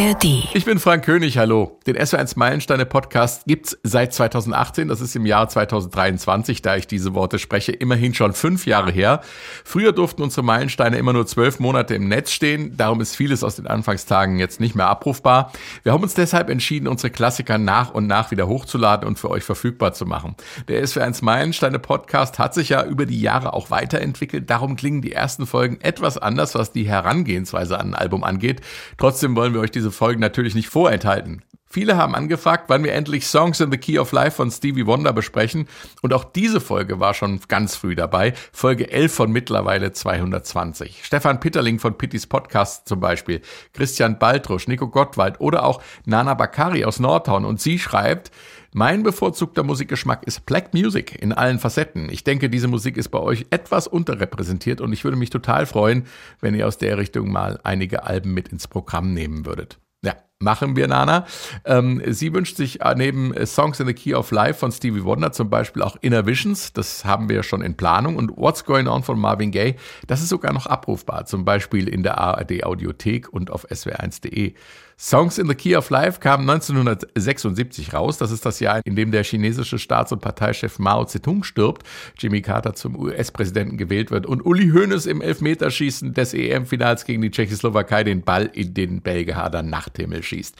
ARD. Ich bin Frank König, hallo. Den SW1 Meilensteine Podcast gibt's seit 2018, das ist im Jahr 2023, da ich diese Worte spreche, immerhin schon fünf Jahre her. Früher durften unsere Meilensteine immer nur zwölf Monate im Netz stehen, darum ist vieles aus den Anfangstagen jetzt nicht mehr abrufbar. Wir haben uns deshalb entschieden, unsere Klassiker nach und nach wieder hochzuladen und für euch verfügbar zu machen. Der SW1 Meilensteine Podcast hat sich ja über die Jahre auch weiterentwickelt, darum klingen die ersten Folgen etwas anders, was die Herangehensweise an ein Album angeht. Trotzdem wollen wir euch diese Folgen natürlich nicht vorenthalten. Viele haben angefragt, wann wir endlich Songs in the Key of Life von Stevie Wonder besprechen. Und auch diese Folge war schon ganz früh dabei. Folge 11 von mittlerweile 220. Stefan Pitterling von Pittys Podcast zum Beispiel, Christian Baltrusch, Nico Gottwald oder auch Nana Bakari aus Nordhorn. Und sie schreibt, mein bevorzugter Musikgeschmack ist Black Music in allen Facetten. Ich denke, diese Musik ist bei euch etwas unterrepräsentiert und ich würde mich total freuen, wenn ihr aus der Richtung mal einige Alben mit ins Programm nehmen würdet. Ja, machen wir, Nana. Ähm, sie wünscht sich äh, neben Songs in the Key of Life von Stevie Wonder zum Beispiel auch Inner Visions. Das haben wir schon in Planung. Und What's Going On von Marvin Gaye, das ist sogar noch abrufbar. Zum Beispiel in der ARD Audiothek und auf swr1.de. Songs in the Key of Life kam 1976 raus. Das ist das Jahr, in dem der chinesische Staats- und Parteichef Mao Zedong stirbt, Jimmy Carter zum US-Präsidenten gewählt wird und Uli Hoeneß im Elfmeterschießen des EM-Finals gegen die Tschechoslowakei den Ball in den Belgehader Nachthimmel schießt.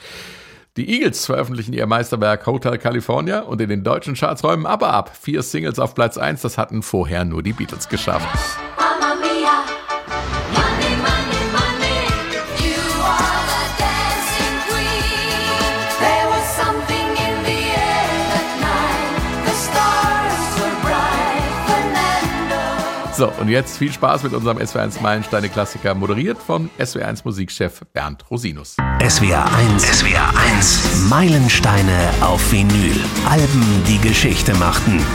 Die Eagles veröffentlichen ihr Meisterwerk Hotel California und in den deutschen Charts räumen aber ab. Vier Singles auf Platz 1, das hatten vorher nur die Beatles geschafft. So, und jetzt viel Spaß mit unserem SW1 Meilensteine-Klassiker, moderiert von SW1 Musikchef Bernd Rosinus. SWR 1. SWR 1. Meilensteine auf Vinyl. Alben, die Geschichte machten.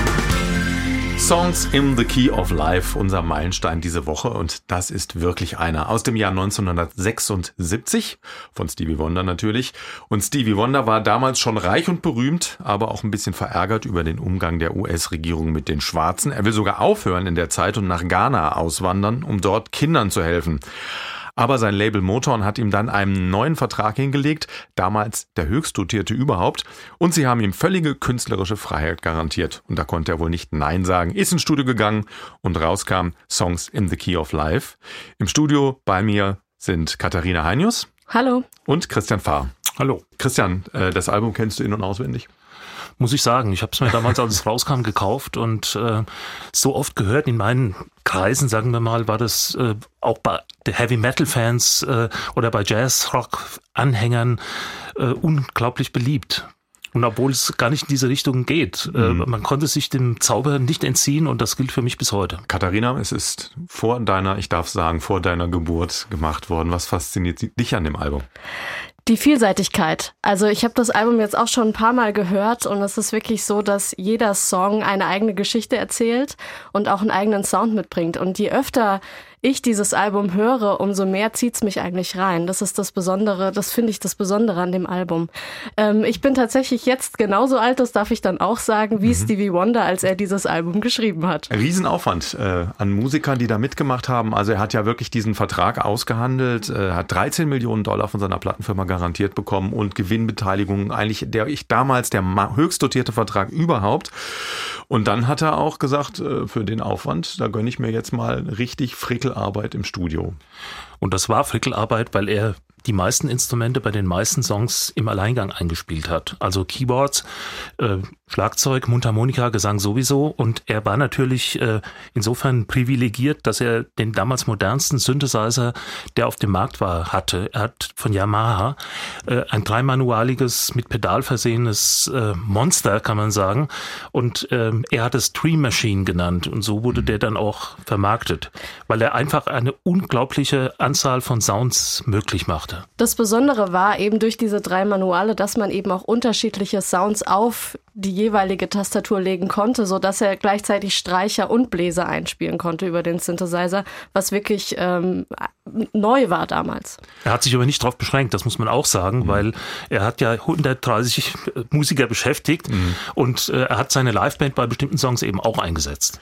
Songs in the Key of Life, unser Meilenstein diese Woche. Und das ist wirklich einer aus dem Jahr 1976 von Stevie Wonder natürlich. Und Stevie Wonder war damals schon reich und berühmt, aber auch ein bisschen verärgert über den Umgang der US-Regierung mit den Schwarzen. Er will sogar aufhören in der Zeit und nach Ghana auswandern, um dort Kindern zu helfen. Aber sein Label Motown hat ihm dann einen neuen Vertrag hingelegt, damals der höchst dotierte überhaupt, und sie haben ihm völlige künstlerische Freiheit garantiert. Und da konnte er wohl nicht Nein sagen, ist ins Studio gegangen und rauskam Songs in the Key of Life. Im Studio bei mir sind Katharina Heinius Hallo. und Christian Fahr. Hallo. Christian, äh, das Album kennst du in- und auswendig? Muss ich sagen. Ich habe es mir damals, als es rauskam, gekauft und äh, so oft gehört in meinen Kreisen, sagen wir mal, war das äh, auch bei Heavy Metal Fans äh, oder bei Jazz Rock Anhängern äh, unglaublich beliebt. Und obwohl es gar nicht in diese Richtung geht, äh, man konnte sich dem Zauber nicht entziehen und das gilt für mich bis heute. Katharina, es ist vor deiner, ich darf sagen, vor deiner Geburt gemacht worden. Was fasziniert dich an dem Album? Die Vielseitigkeit. Also ich habe das Album jetzt auch schon ein paar Mal gehört und es ist wirklich so, dass jeder Song eine eigene Geschichte erzählt und auch einen eigenen Sound mitbringt. Und je öfter ich dieses Album höre, umso mehr zieht's mich eigentlich rein. Das ist das Besondere, das finde ich das Besondere an dem Album. Ähm, ich bin tatsächlich jetzt genauso alt, das darf ich dann auch sagen, wie Stevie Wonder, als er dieses Album geschrieben hat. Riesenaufwand äh, an Musikern, die da mitgemacht haben. Also er hat ja wirklich diesen Vertrag ausgehandelt, äh, hat 13 Millionen Dollar von seiner Plattenfirma garantiert bekommen und Gewinnbeteiligung, eigentlich der ich damals der höchst dotierte Vertrag überhaupt. Und dann hat er auch gesagt, äh, für den Aufwand, da gönne ich mir jetzt mal richtig Frickelarbeit im Studio. Und das war Frickelarbeit, weil er die meisten Instrumente bei den meisten Songs im Alleingang eingespielt hat. Also Keyboards, äh, Schlagzeug, Mundharmonika, Gesang sowieso. Und er war natürlich äh, insofern privilegiert, dass er den damals modernsten Synthesizer, der auf dem Markt war, hatte. Er hat von Yamaha äh, ein dreimanualiges, mit Pedal versehenes äh, Monster, kann man sagen. Und ähm, er hat es Dream Machine genannt. Und so wurde der dann auch vermarktet, weil er einfach eine unglaubliche Anzahl von Sounds möglich machte. Das Besondere war eben durch diese drei Manuale, dass man eben auch unterschiedliche Sounds auf die jeweilige Tastatur legen konnte, so dass er gleichzeitig Streicher und Bläser einspielen konnte über den Synthesizer, was wirklich ähm, neu war damals. Er hat sich aber nicht darauf beschränkt, das muss man auch sagen, weil er hat ja 130 Musiker beschäftigt und äh, er hat seine Liveband bei bestimmten Songs eben auch eingesetzt.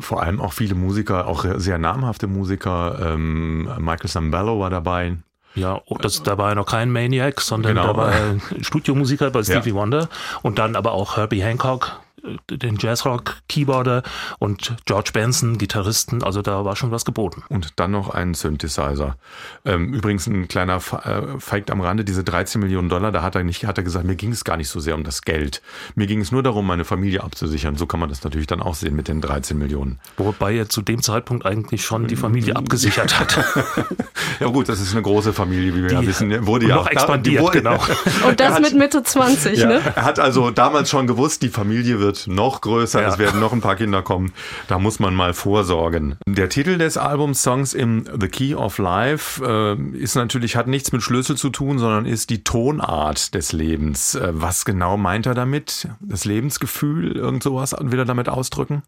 Vor allem auch viele Musiker, auch sehr namhafte Musiker. Ähm, Michael Sambello war dabei. Ja, oh, das, da war ja noch kein Maniac, sondern Genau. da war er Studiomusiker bei Stevie Ja. Wonder und dann aber auch Herbie Hancock, den Jazzrock Keyboarder und George Benson, Gitarristen, also da war schon was geboten. Und dann noch ein Synthesizer. Ähm, übrigens ein kleiner Fa- äh, am Rande, diese 13 Millionen Dollar, da hat er nicht, hat er gesagt, mir ging es gar nicht so sehr um das Geld. Mir ging es nur darum, meine Familie abzusichern. So kann man das natürlich dann auch sehen mit den 13 Millionen. Wobei er zu dem Zeitpunkt eigentlich schon die Familie abgesichert hat. Ja gut, das ist eine große Familie, wie wir ja Die wissen. Wurde ja noch auch da- expandiert, die wurde- genau. Und das mit Mitte 20, Ja, ne? er hat also damals schon gewusst, die Familie wird noch größer, Ja. es werden noch ein paar Kinder kommen. Da muss man mal vorsorgen. Der Titel des Albums Songs im The Key of Life äh, ist natürlich, hat nichts mit Schlüssel zu tun, sondern ist die Tonart des Lebens. Äh, was genau meint er damit? Das Lebensgefühl, irgend sowas will er damit ausdrücken?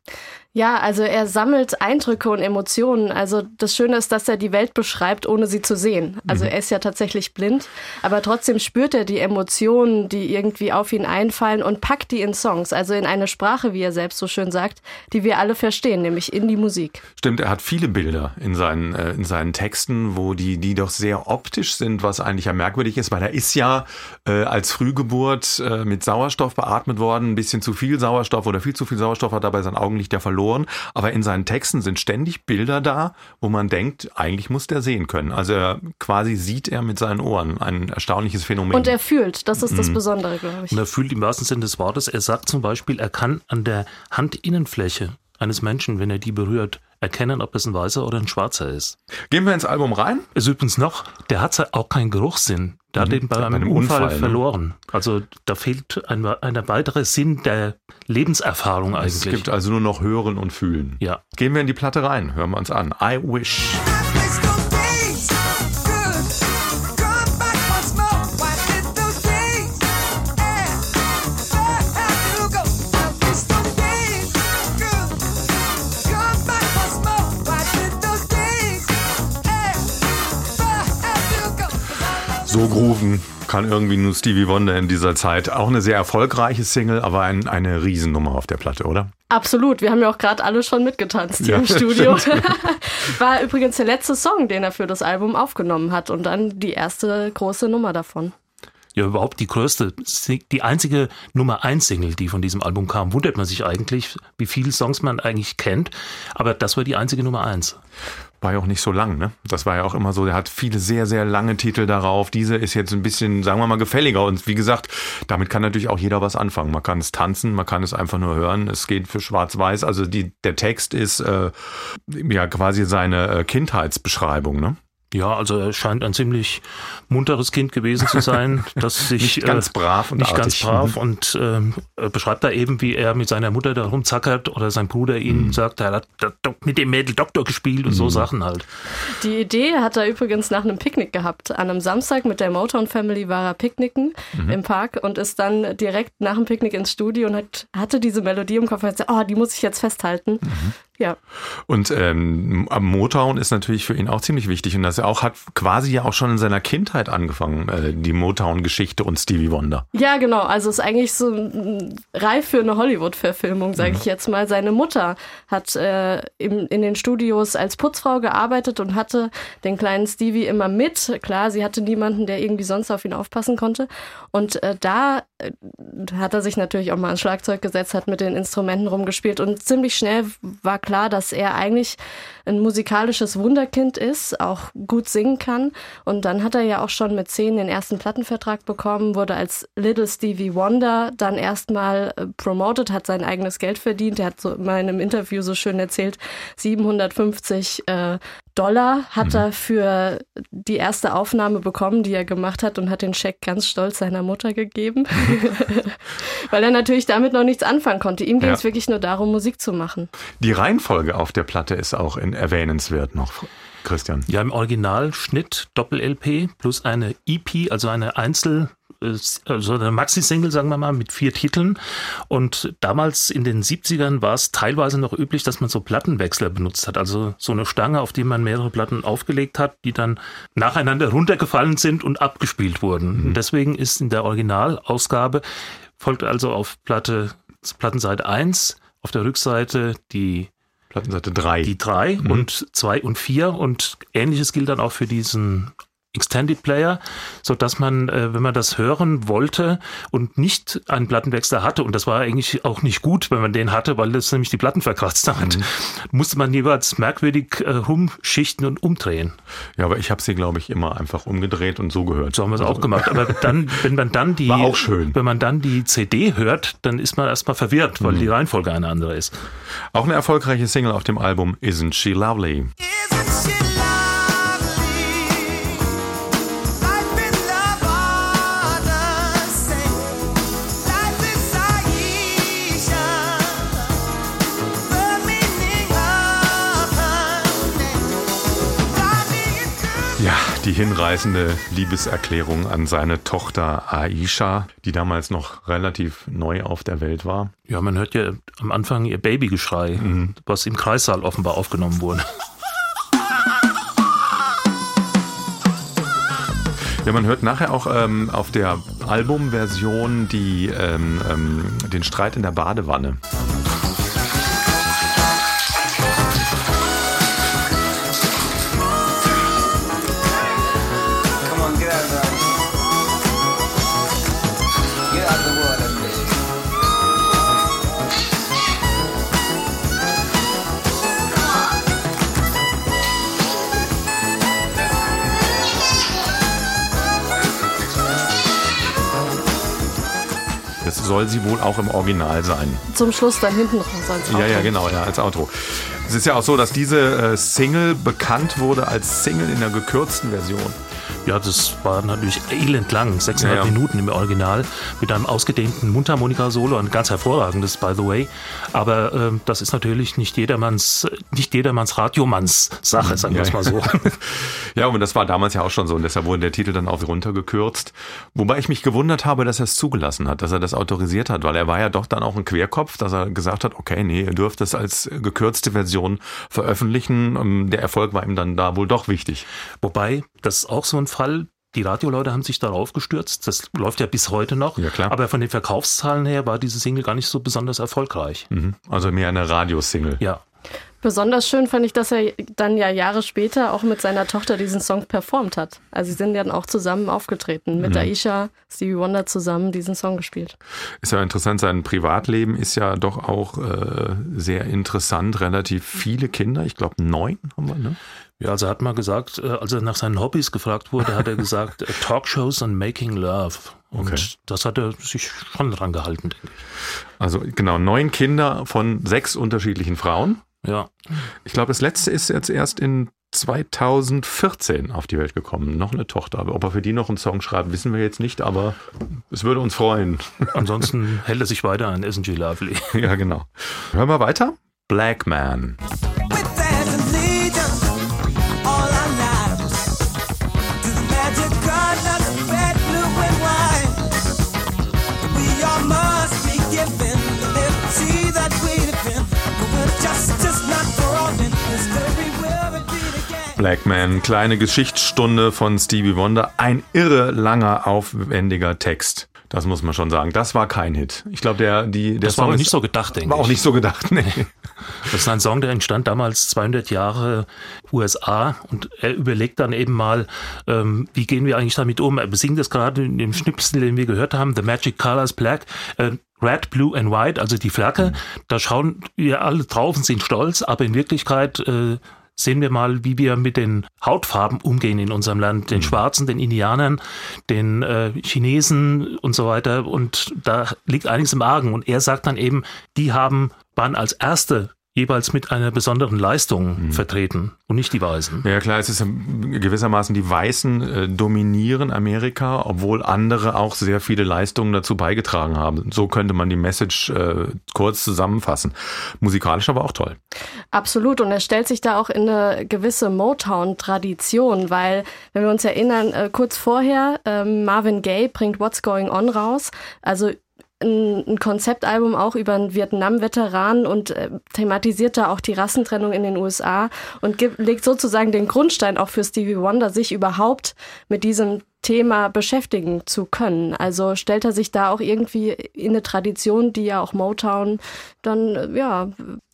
Ja, also er sammelt Eindrücke und Emotionen. Also das Schöne ist, dass er die Welt beschreibt, ohne sie zu sehen. Also er ist ja tatsächlich blind, aber trotzdem spürt er die Emotionen, die irgendwie auf ihn einfallen und packt die in Songs, also in eine Sprache, wie er selbst so schön sagt, die wir alle verstehen, nämlich in die Musik. Stimmt, er hat viele Bilder in seinen, äh, in seinen Texten, wo die, die doch sehr optisch sind, was eigentlich ja merkwürdig ist, weil er ist ja äh, als Frühgeburt äh, mit Sauerstoff beatmet worden, ein bisschen zu viel Sauerstoff oder viel zu viel Sauerstoff hat dabei sein Augenlicht ja verloren. Aber in seinen Texten sind ständig Bilder da, wo man denkt, eigentlich muss der sehen können. Also er, quasi sieht er mit seinen Ohren. Ein erstaunliches Phänomen. Und er fühlt, das ist das Besondere, glaube ich. Und er fühlt im wahrsten Sinne des Wortes, er sagt zum Beispiel, er kann an der Handinnenfläche eines Menschen, wenn er die berührt, erkennen, ob es ein weißer oder ein schwarzer ist. Gehen wir ins Album rein? Ist übrigens noch, der hat auch keinen Geruchssinn. Der hat den bei einem einem Unfall, Unfall, ne? verloren. Also da fehlt ein, ein weiterer Sinn der Lebenserfahrung Es eigentlich. gibt also nur noch Hören und Fühlen. ja. Gehen wir in die Platte rein, hören wir uns an. I wish. So grooven kann irgendwie nur Stevie Wonder in dieser Zeit. Auch eine sehr erfolgreiche Single, aber ein, eine Riesennummer auf der Platte, oder? Absolut, wir haben ja auch gerade alle schon mitgetanzt hier Ja, im Studio. War übrigens der letzte Song, den er für das Album aufgenommen hat und dann die erste große Nummer davon. Ja, überhaupt die größte, die einzige Nummer 1 Single, die von diesem Album kam, wundert man sich eigentlich, wie viele Songs man eigentlich kennt. Aber das war die einzige Nummer 1. War ja auch nicht so lang, ne? Das war ja auch immer so, der hat viele sehr, sehr lange Titel darauf. Diese ist jetzt ein bisschen, sagen wir mal, gefälliger. Und wie gesagt, damit kann natürlich auch jeder was anfangen. Man kann es tanzen, man kann es einfach nur hören. Es geht für Schwarz-Weiß. Also die, der Text ist äh, ja quasi seine äh, Kindheitsbeschreibung, ne? Ja, also er scheint ein ziemlich munteres Kind gewesen zu sein, das sich Nicht ganz brav und nicht ganz artig. brav und ähm, er beschreibt da eben, wie er mit seiner Mutter da rumzackert oder sein Bruder Mhm. ihm sagt, er hat da- da- mit dem Mädel Doktor gespielt und so Sachen halt. Die Idee hat er übrigens nach einem Picknick gehabt. An einem Samstag mit der Motown Family war er picknicken im Park und ist dann direkt nach dem Picknick ins Studio und hat, hatte diese Melodie im Kopf und hat gesagt, oh, die muss ich jetzt festhalten. Ja. Und ähm, Motown ist natürlich für ihn auch ziemlich wichtig und das er auch hat quasi ja auch schon in seiner Kindheit angefangen, äh, die Motown-Geschichte und Stevie Wonder. Ja, genau. Also ist eigentlich so reif für eine Hollywood-Verfilmung, sage ich jetzt mal. Seine Mutter hat äh, im, in den Studios als Putzfrau gearbeitet und hatte den kleinen Stevie immer mit. Klar, sie hatte niemanden, der irgendwie sonst auf ihn aufpassen konnte. Und äh, da äh, hat er sich natürlich auch mal ans Schlagzeug gesetzt, hat mit den Instrumenten rumgespielt und ziemlich schnell war klar, dass er eigentlich ein musikalisches Wunderkind ist, auch gut singen kann. Und dann hat er ja auch schon mit zehn den ersten Plattenvertrag bekommen, wurde als Little Stevie Wonder dann erstmal äh, promoted, hat sein eigenes Geld verdient. Er hat so in einem Interview so schön erzählt, 750 äh, Dollar hat er für die erste Aufnahme bekommen, die er gemacht hat und hat den Scheck ganz stolz seiner Mutter gegeben, weil er natürlich damit noch nichts anfangen konnte. Ihm ging es Ja. wirklich nur darum, Musik zu machen. Die Reihenfolge auf der Platte ist auch erwähnenswert noch, Christian. Ja, im Originalschnitt Doppel-LP plus eine EP, also eine Einzel- äh, also eine Maxi-Single, sagen wir mal, mit vier Titeln. Und damals in den 70ern war es teilweise noch üblich, dass man so Plattenwechsler benutzt hat. Also so eine Stange, auf die man mehrere Platten aufgelegt hat, die dann nacheinander runtergefallen sind und abgespielt wurden. Und deswegen ist in der Originalausgabe, folgt also auf Platte, Plattenseite 1, auf der Rückseite die Plattenseite 3. die drei und zwei und vier und ähnliches gilt dann auch für diesen Extended Player, so dass man, äh, wenn man das hören wollte und nicht einen Plattenwechsler hatte, und das war eigentlich auch nicht gut, wenn man den hatte, weil das nämlich die Platten verkratzt hat, musste man jeweils merkwürdig äh, rumschichten und umdrehen. Ja, aber ich habe sie, glaube ich, immer einfach umgedreht und so gehört. So haben wir es auch gemacht. Aber dann, wenn man dann die, War auch schön. wenn man dann die CD hört, dann ist man erstmal verwirrt, weil die Reihenfolge eine andere ist. Auch eine erfolgreiche Single auf dem Album Isn't She Lovely? Ja, die hinreißende Liebeserklärung an seine Tochter Aisha, die damals noch relativ neu auf der Welt war. Ja, man hört ja am Anfang ihr Babygeschrei, was im Kreissaal offenbar aufgenommen wurde. Ja, man hört nachher auch ähm, auf der Albumversion die, ähm, ähm, den Streit in der Badewanne. Das soll sie wohl auch im Original sein. Zum Schluss dann hinten raus als Auto. Ja, ja, genau, ja, als Outro. Es ist ja auch so, dass diese äh, Single bekannt wurde als Single in der gekürzten Version. Ja, das war natürlich elend lang, sechseinhalb Ja, ja. Minuten im Original, mit einem ausgedehnten Mundharmonika-Solo, ein ganz hervorragendes, by the way. Aber ähm, das ist natürlich nicht jedermanns, nicht jedermanns Radiomanns Sache, sagen wir es Ja, mal so. Ja, und das war damals ja auch schon so und deshalb wurde der Titel dann auch runtergekürzt. Wobei ich mich gewundert habe, dass er es zugelassen hat, dass er das autorisiert hat, weil er war ja doch dann auch ein Querkopf, dass er gesagt hat, okay, nee, ihr dürft es als gekürzte Version veröffentlichen. Ähm, Der Erfolg war ihm dann da wohl doch wichtig. Wobei, das ist auch so ein Fall, die Radioleute haben sich darauf gestürzt. Das läuft ja bis heute noch. Ja, klar. Aber von den Verkaufszahlen her war diese Single gar nicht so besonders erfolgreich. Mhm. Also mehr eine Radiosingle. Ja. Besonders schön fand ich, dass er dann ja Jahre später auch mit seiner Tochter diesen Song performt hat. Also sie sind dann auch zusammen aufgetreten. Mit Aisha, Stevie Wonder zusammen diesen Song gespielt. Ist ja interessant, sein Privatleben ist ja doch auch äh, sehr interessant. Relativ viele Kinder, ich glaube neun haben wir, ne? Ja, also er hat mal gesagt, äh, als er nach seinen Hobbys gefragt wurde, hat er gesagt, äh, Talkshows and Making Love. Und Okay. das hat er sich schon dran gehalten, denke Also genau, neun Kinder von sechs unterschiedlichen Frauen. ich. Ja. Ich glaube, das letzte ist jetzt erst in 2014 auf die Welt gekommen. Noch eine Tochter. Ob er für die noch einen Song schreibt, wissen wir jetzt nicht, aber es würde uns freuen. Ansonsten hält er sich weiter an She Lovely. ja, genau. Hören wir weiter. Black Man. Black Man, kleine Geschichtsstunde von Stevie Wonder. Ein irre langer, aufwendiger Text. Das muss man schon sagen. Das war kein Hit. Ich glaube, der, die, der Das war Song auch ist- nicht so gedacht, denke War auch ich. nicht so gedacht, nee. Das ist ein Song, der entstand damals 200 Jahre USA und er überlegt dann eben mal, ähm, wie gehen wir eigentlich damit um? Er besingt das gerade in dem Schnipsel, den wir gehört haben, The Magic Colors Black, äh, Red, Blue and White, also die Flagge. Da schauen wir alle drauf und sind stolz, aber in Wirklichkeit äh, sehen wir mal, wie wir mit den Hautfarben umgehen in unserem Land, den Schwarzen, den Indianern, den äh, Chinesen und so weiter. Und da liegt einiges im Argen. Und er sagt dann eben, die haben, waren als Erste jeweils mit einer besonderen Leistung vertreten und nicht die Weißen. Ja klar, es ist gewissermaßen die Weißen äh, dominieren Amerika, obwohl andere auch sehr viele Leistungen dazu beigetragen haben. So könnte man die Message äh, kurz zusammenfassen. Musikalisch aber auch toll. Absolut. Und er stellt sich da auch in eine gewisse Motown-Tradition, weil, wenn wir uns erinnern, äh, kurz vorher, ähm, Marvin Gaye bringt What's Going On raus. Also ein, Konzeptalbum auch über einen Vietnam-Veteran und äh, thematisiert da auch die Rassentrennung in den USA und gibt, legt sozusagen den Grundstein auch für Stevie Wonder, sich überhaupt mit diesem Thema beschäftigen zu können. Also stellt er sich da auch irgendwie in eine Tradition, die ja auch Motown dann ja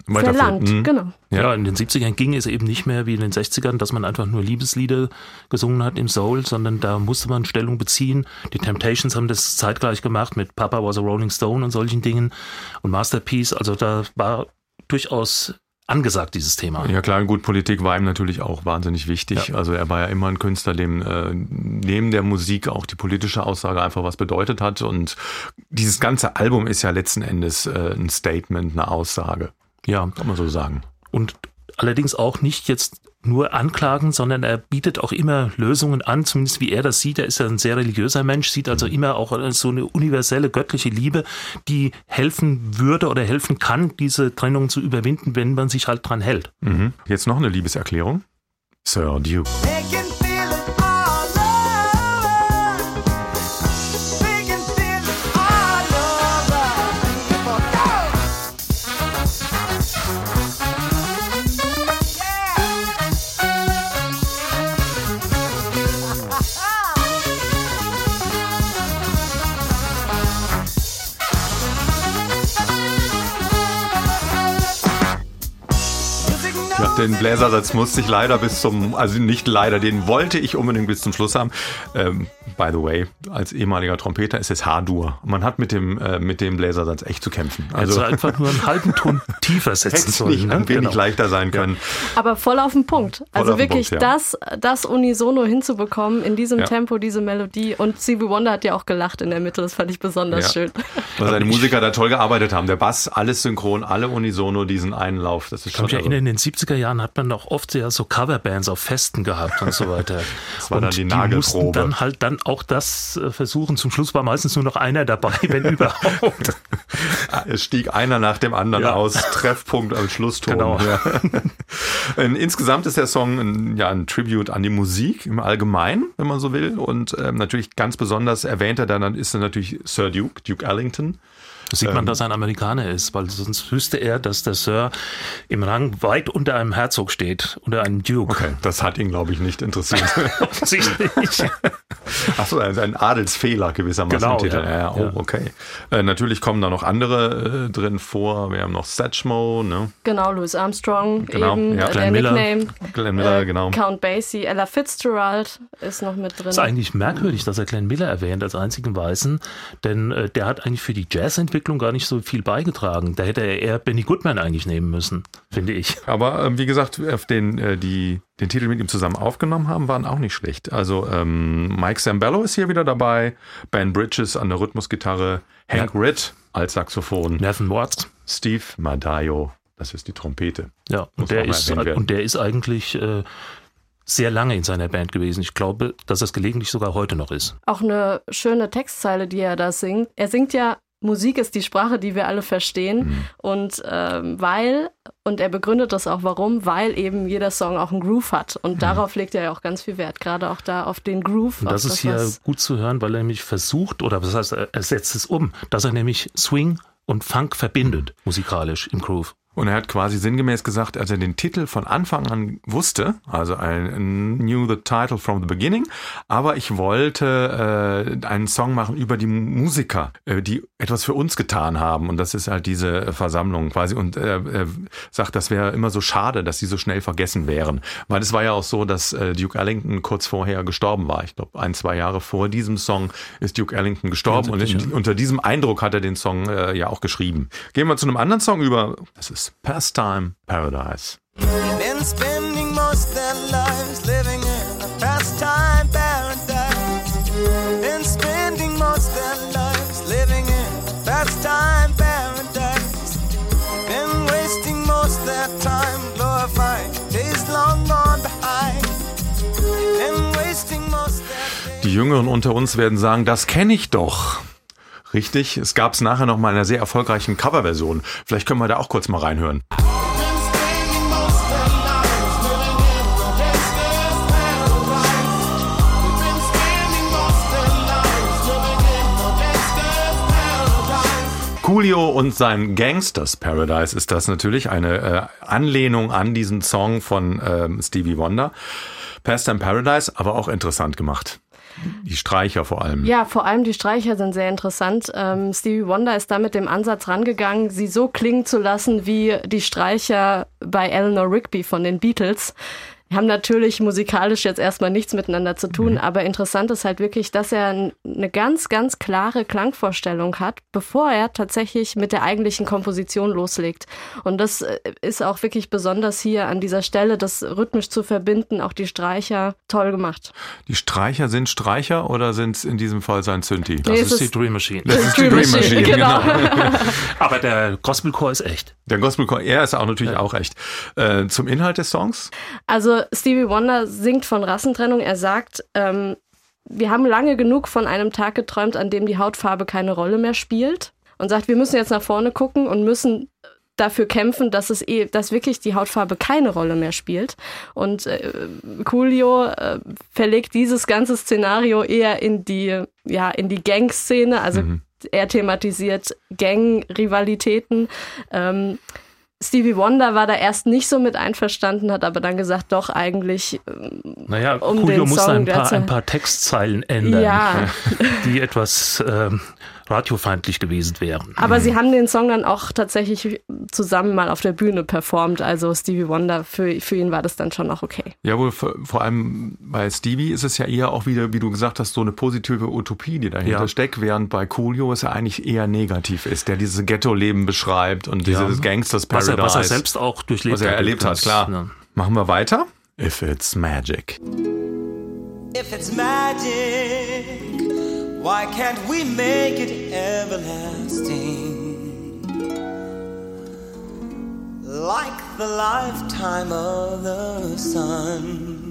verlangt. Mhm. Genau. Ja. in den 70ern ging es eben nicht mehr wie in den 60ern, dass man einfach nur Liebeslieder gesungen hat im Soul, sondern da musste man Stellung beziehen. Die Temptations haben das zeitgleich gemacht mit Papa was a Rolling Stone und solchen Dingen und Masterpiece. Also da war durchaus angesagt, dieses Thema. Ja klar, gut, Politik war ihm natürlich auch wahnsinnig wichtig. Ja. Also er war ja immer ein Künstler, dem äh, neben der Musik auch die politische Aussage einfach was bedeutet hat. Und dieses ganze Album ist ja letzten Endes äh, ein Statement, eine Aussage. Ja, Kann man so sagen. und allerdings auch nicht jetzt nur Anklagen, sondern er bietet auch immer Lösungen an, zumindest wie er das sieht. Er ist ja ein sehr religiöser Mensch, sieht also immer auch so eine universelle göttliche Liebe, die helfen würde oder helfen kann, diese Trennung zu überwinden, wenn man sich halt dran hält. Mhm. Jetzt noch eine Liebeserklärung. Sir Duke. Den Bläsersatz musste ich leider bis zum, also nicht leider, den wollte ich unbedingt bis zum Schluss haben. Ähm, by the way, als ehemaliger Trompeter ist es H-Dur. Man hat mit dem, äh, mit dem Bläsersatz echt zu kämpfen. Also Also einfach nur einen halben Ton tiefer setzen hätte es sollen. nicht ne? ein wenig Genau. leichter sein können. Aber voll auf den Punkt. Also wirklich Punkt, ja. das, das unisono hinzubekommen, in diesem Ja. Tempo, diese Melodie. Und Stevie Wonder hat ja auch gelacht in der Mitte, das fand ich besonders Ja. schön. Weil seine Musiker da toll gearbeitet haben. Der Bass, alles synchron, alle unisono, diesen einen Lauf. Das ist Ich kann schon mich erinnern, in den 70er Jahren hat man auch oft ja so Coverbands auf Festen gehabt und so weiter. Das war und dann die mussten Nagelprobe. dann halt dann auch das äh, versuchen. Zum Schluss war meistens nur noch einer dabei, wenn überhaupt. Es stieg einer nach dem anderen Ja. aus. Treffpunkt am Schlusston. Genau. Ja. Insgesamt ist der Song ein, ja, ein Tribute an die Musik im Allgemeinen, wenn man so will. Und ähm, natürlich ganz besonders erwähnt er dann ist er natürlich Sir Duke, Duke Ellington. Da sieht Ähm. man, dass er ein Amerikaner ist, weil sonst wüsste er, dass der Sir im Rang weit unter einem Herzog steht, unter einem Duke. Okay, das hat ihn, glaube ich, nicht interessiert. Offensichtlich. Achso, ein ein Adelsfehler gewissermaßen Genau, im Titel. ja. Ja, oh, Ja. okay. Äh, natürlich kommen da noch andere äh, drin vor. Wir haben noch Satchmo, ne? Genau, Louis Armstrong, Genau, eben ja. äh, Glenn der Miller. Nickname. Glenn Miller, Äh, genau. Count Basie, Ella Fitzgerald ist noch mit drin. ist eigentlich merkwürdig, dass er Glenn Miller erwähnt als einzigen Weißen, denn äh, der hat eigentlich für die Jazzentwicklung gar nicht so viel beigetragen. Da hätte er eher Benny Goodman eigentlich nehmen müssen, finde ich. Aber ähm, wie gesagt, auf den, äh, die den Titel mit ihm zusammen aufgenommen haben, waren auch nicht schlecht. Also ähm, Mike Sambello ist hier wieder dabei, Ben Bridges an der Rhythmusgitarre, Hank Ritt als Saxophon, Nathan Watts. Steve Madaio, das ist die Trompete. Ja, und der, ist, und der ist eigentlich äh, sehr lange in seiner Band gewesen. Ich glaube, dass das gelegentlich sogar heute noch ist. Auch eine schöne Textzeile, die er da singt. Er singt ja, Musik ist die Sprache, die wir alle verstehen. Mhm. Und ähm, weil, und er begründet das auch warum, weil eben jeder Song auch einen Groove hat. Und Mhm. darauf legt er ja auch ganz viel Wert, gerade auch da auf den Groove. Und das ist hier was- gut zu hören, weil er nämlich versucht, oder was heißt, er setzt es um, dass er nämlich Swing und Funk verbindet, musikalisch im Groove. Und er hat quasi sinngemäß gesagt, als er den Titel von Anfang an wusste, also ein knew the title from the beginning, aber ich wollte äh, einen Song machen über die Musiker, äh, die etwas für uns getan haben. Und das ist halt diese Versammlung quasi. Und äh, er sagt, das wäre immer so schade, dass sie so schnell vergessen wären. Weil es war ja auch so, dass äh, Duke Ellington kurz vorher gestorben war. Ich glaube, ein, zwei Jahre vor diesem Song ist Duke Ellington gestorben. Und 74, in, unter diesem Eindruck hat er den Song äh, ja auch geschrieben. Gehen wir zu einem anderen Song über. Das ist Pastime Paradise. Been spending most their lives living in a pastime paradise. Been spending most their lives living in a pastime paradise. Been wasting most their time glorifying days long gone behind. Been wasting most their days. Die Jüngeren unter uns werden sagen, das kenne ich doch. Richtig, es gab es nachher noch mal in einer sehr erfolgreichen Coverversion. Vielleicht können wir da auch kurz mal reinhören. Coolio und sein Gangsters Paradise ist das natürlich eine äh, Anlehnung an diesen Song von ähm, Stevie Wonder. Pastime Paradise, aber auch interessant gemacht. Die Streicher vor allem. Ja, vor allem die Streicher sind sehr interessant. Ähm, Stevie Wonder ist da mit dem Ansatz rangegangen, sie so klingen zu lassen wie die Streicher bei Eleanor Rigby von den Beatles. Die haben natürlich musikalisch jetzt erstmal nichts miteinander zu tun, aber interessant ist halt wirklich, dass er eine ganz, ganz klare Klangvorstellung hat, bevor er tatsächlich mit der eigentlichen Komposition loslegt. Und das äh, ist auch wirklich besonders hier an dieser Stelle, das rhythmisch zu verbinden, auch die Streicher, toll gemacht. Die Streicher sind Streicher oder sind es in diesem Fall sein Synthi? Das Nee, ist die Dream Machine. Das ist die Dream Machine, genau. Aber der Gospelchor ist echt. Der Gospelchor, er ist auch natürlich auch echt. Äh, zum Inhalt des Songs? Also Stevie Wonder singt von Rassentrennung. Er sagt, ähm, wir haben lange genug von einem Tag geträumt, an dem die Hautfarbe keine Rolle mehr spielt. Und sagt, wir müssen jetzt nach vorne gucken und müssen dafür kämpfen, dass es eh, dass wirklich die Hautfarbe keine Rolle mehr spielt. Und äh, Coolio äh, verlegt dieses ganze Szenario eher in die, ja, in die Gang-Szene. Also er thematisiert Gang-Rivalitäten. Ähm, Stevie Wonder war da erst nicht so mit einverstanden, hat aber dann gesagt, doch eigentlich, ähm, Naja, Um den muss ein paar, ein paar Textzeilen ändern, Ja. die etwas ähm, radiofeindlich gewesen wären. aber sie haben den Song dann auch tatsächlich zusammen mal auf der Bühne performt. Also Stevie Wonder, für, für ihn war das dann schon auch okay. Jawohl, vor vor allem bei Stevie ist es ja eher auch wieder, wie du gesagt hast, so eine positive Utopie, die dahinter Ja. steckt, während bei Coolio es ja eigentlich eher negativ ist, der dieses Ghetto-Leben beschreibt und Ja. dieses Gangsters was, Paradise. er, was er selbst auch durchlebt was er hat. erlebt hat, klar. Ja. Machen wir weiter? If it's magic. If it's magic, why can't we make it everlasting? Like the lifetime of the sun.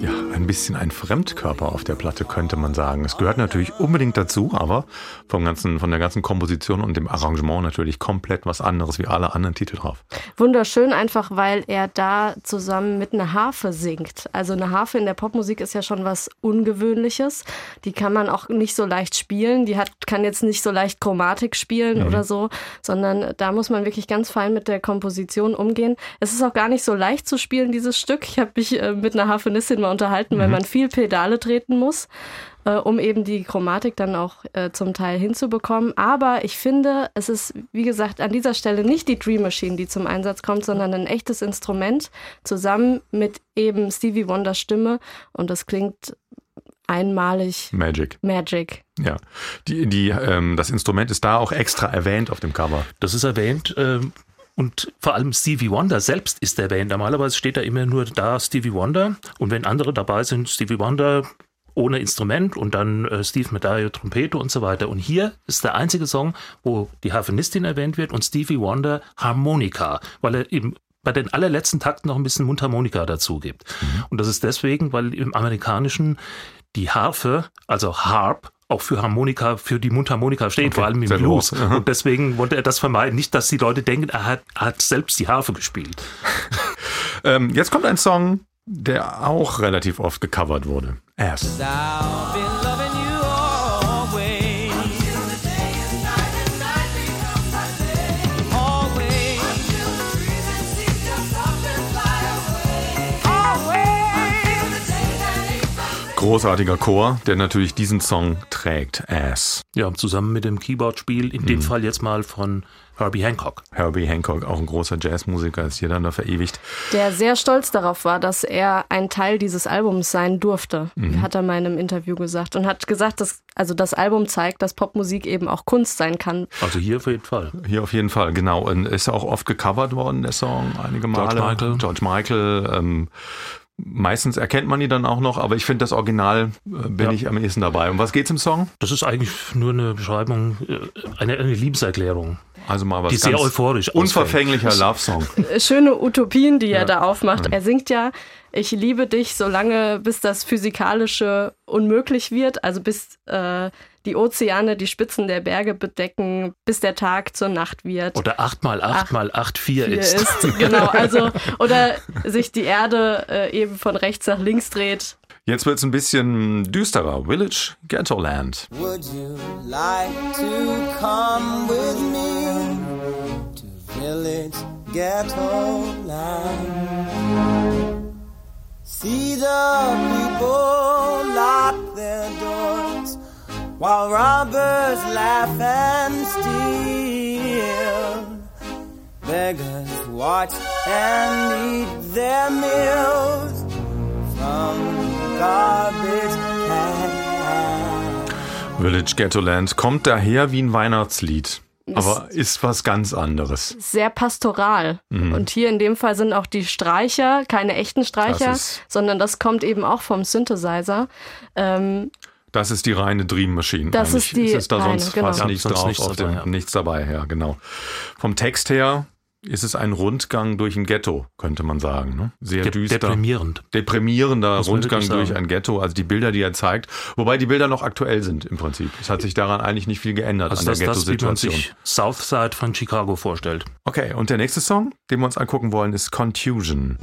Ja, ein bisschen ein Fremdkörper auf der Platte, könnte man sagen. Es gehört natürlich unbedingt dazu, aber vom ganzen, von der ganzen Komposition und dem Arrangement natürlich komplett was anderes wie alle anderen Titel drauf. Wunderschön einfach, weil er da zusammen mit einer Harfe singt. Also eine Harfe in der Popmusik ist ja schon was Ungewöhnliches. Die kann man auch nicht so leicht spielen. Die hat, kann jetzt nicht so leicht Chromatik spielen oder so, sondern da muss man wirklich ganz fein mit der Komposition umgehen. Es ist auch gar nicht so leicht zu spielen, dieses Stück. Ich habe mich äh, mit einer Harfenistin mal unterhalten, weil man viel Pedale treten muss äh, um eben die Chromatik dann auch äh, zum Teil hinzubekommen. Aber ich finde, es ist, wie gesagt, an dieser Stelle nicht die Dream Machine, die zum Einsatz kommt, sondern ein echtes Instrument zusammen mit eben Stevie Wonders Stimme. Und das klingt einmalig Magic. Magic. Ja. Die, die, ähm, das Instrument ist da auch extra erwähnt auf dem Cover. Das ist erwähnt. ähm, Und vor allem Stevie Wonder selbst ist erwähnt. Normalerweise steht da immer nur da Stevie Wonder. Und wenn andere dabei sind, Stevie Wonder ohne Instrument und dann äh, Steve Medaille, Trompete und so weiter. Und hier ist der einzige Song, wo die Harfenistin erwähnt wird und Stevie Wonder Harmonika, weil er eben bei den allerletzten Takten noch ein bisschen Mundharmonika dazu gibt. Und das ist deswegen, weil im Amerikanischen die Harfe, also Harp, auch für Harmonika, für die Mundharmonika steht, vor allem im Blues. groß. Aha. Und deswegen wollte er das vermeiden. Nicht, dass die Leute denken, er hat, hat selbst die Harfe gespielt. Ähm, jetzt kommt ein Song, der auch relativ oft gecovert wurde. Ass. Großartiger Chor, der natürlich diesen Song trägt. Ass. Ja, zusammen mit dem Keyboard-Spiel, in Mhm. dem Fall jetzt mal von Herbie Hancock. Herbie Hancock, auch ein großer Jazzmusiker, ist hier dann da verewigt. Der sehr stolz darauf war, dass er ein Teil dieses Albums sein durfte, hat er mal in einem Interview gesagt. Und hat gesagt, dass also das Album zeigt, dass Popmusik eben auch Kunst sein kann. Also hier auf jeden Fall. Hier auf jeden Fall, genau. Und ist auch oft gecovert worden, der Song, einige Male. George Michael. George Michael. Ähm, meistens erkennt man ihn dann auch noch, aber ich finde das Original äh, bin Ja. ich am ehesten dabei. Um was geht's im Song? Das ist eigentlich nur eine Beschreibung, äh, eine, eine Liebeserklärung. Also mal was Die sehr ganz euphorisch ausfällt. Unverfänglicher Love-Song. Äh, Schöne Utopien, die er da aufmacht. Er singt ja, ich liebe dich, solange bis das Physikalische unmöglich wird, also bis äh, die Ozeane die Spitzen der Berge bedecken, bis der Tag zur Nacht wird. Oder 8 mal 8 Acht mal 8 4 Hier ist. ist. Genau, also, oder sich die Erde äh, eben von rechts nach links dreht. Jetzt wird's ein bisschen düsterer. Village Ghetto Land. Would you like to come with me to village ghetto land? See the people lock their doors while robbers laugh and steal. Beggars watch and eat their meals from garbage cans. Village Ghettoland kommt daher wie ein Weihnachtslied. Aber ist was ganz anderes. Sehr pastoral. Mhm. Und hier in dem Fall sind auch die Streicher keine echten Streicher, Das sondern das kommt eben auch vom Synthesizer. Ähm, Das ist die reine Dream Machine. Das eigentlich. ist die es ist da reine, sonst genau. fast Ja, nichts sonst drauf, nichts auf dabei, dem, ja. nichts dabei, ja, genau. Vom Text her ist es ein Rundgang durch ein Ghetto, könnte man sagen. Ne? Sehr De düster. deprimierend. Deprimierender Rundgang durch ein Ghetto, also die Bilder, die er zeigt, wobei die Bilder noch aktuell sind im Prinzip. Es hat sich daran eigentlich nicht viel geändert Also an das, der das, Ghetto-Situation. sich Southside von Chicago vorstellt. Okay, und der nächste Song, den wir uns angucken wollen, ist Contusion.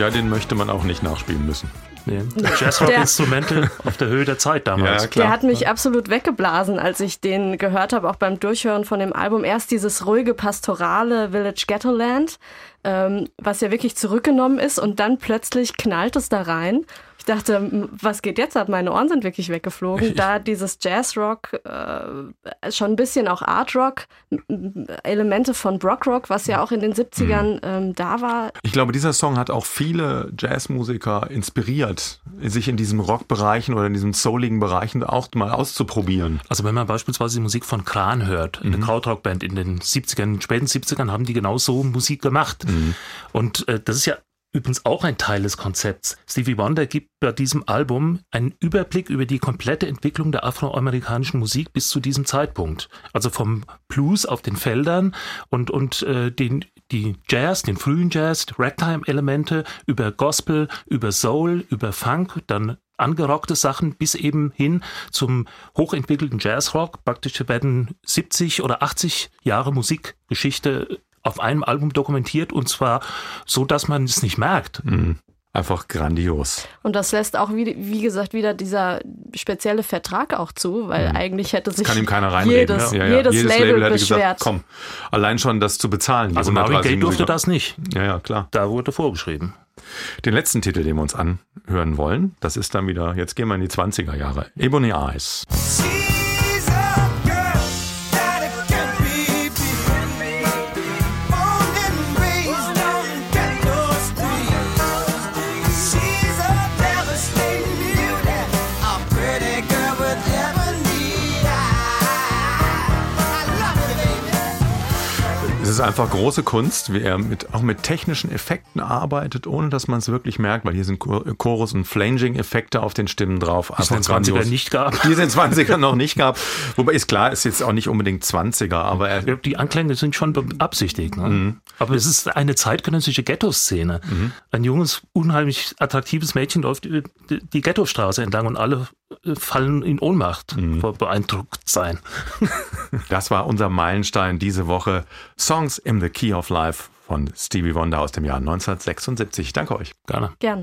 Ja, den möchte man auch nicht nachspielen müssen. Nee. Jazzrock-Instrumente auf der Höhe der Zeit damals. Ja, klar. Der hat mich absolut weggeblasen, als ich den gehört habe, auch beim Durchhören von dem Album. Erst dieses ruhige, pastorale Village Ghettoland, ähm, was ja wirklich zurückgenommen ist und dann plötzlich knallt es da rein. Ich dachte, was geht jetzt ab? Meine Ohren sind wirklich weggeflogen. Da dieses Jazzrock, äh, schon ein bisschen auch Artrock, Elemente von Brockrock, was ja auch in den 70ern ähm, da war. Ich glaube, dieser Song hat auch viele Jazzmusiker inspiriert, sich in diesem Rockbereichen oder in diesen souligen Bereichen auch mal auszuprobieren. Also wenn man beispielsweise die Musik von Kran hört, eine Krautrockband in den 70ern, in den späten 70ern haben die genau so Musik gemacht. Und äh, das ist ja übrigens auch ein Teil des Konzepts. Stevie Wonder gibt bei diesem Album einen Überblick über die komplette Entwicklung der afroamerikanischen Musik bis zu diesem Zeitpunkt. Also vom Blues auf den Feldern und, und äh, den, die Jazz, den frühen Jazz, Ragtime-Elemente, über Gospel, über Soul, über Funk, dann angerockte Sachen bis eben hin zum hochentwickelten Jazzrock. Praktisch werden 70 oder 80 Jahre Musikgeschichte auf einem Album dokumentiert und zwar so, dass man es nicht merkt. Einfach grandios. Und das lässt auch, wie, wie gesagt, wieder dieser spezielle Vertrag auch zu, weil eigentlich hätte sich Kann ihm keiner reinreden. jedes, ja, ja. jedes, Label, hätte beschwert. gesagt, komm, allein schon das zu bezahlen. Also Marvin 130 Gaye durfte das nicht. Ja, ja, klar. Da wurde vorgeschrieben. Den letzten Titel, den wir uns anhören wollen, das ist dann wieder, jetzt gehen wir in die 20er Jahre. Ebony Eyes. She's ist einfach große Kunst, wie er mit, auch mit technischen Effekten arbeitet, ohne dass man es wirklich merkt, weil hier sind Chor- Chorus- und Flanging-Effekte auf den Stimmen drauf. Die es in den 20er nicht gab. Die es in den 20ern noch nicht gab. Wobei ist klar, ist jetzt auch nicht unbedingt 20er, aber er, Die Anklänge sind schon beabsichtigt. Ne? Aber es ist eine zeitgenössische Ghetto-Szene. Ein junges, unheimlich attraktives Mädchen läuft die, die Ghettostraße entlang und alle äh, fallen in Ohnmacht vor beeindruckt sein. das war unser Meilenstein diese Woche. Songs in the Key of Life von Stevie Wonder aus dem Jahr 1976. Danke euch. Gerne. Gern.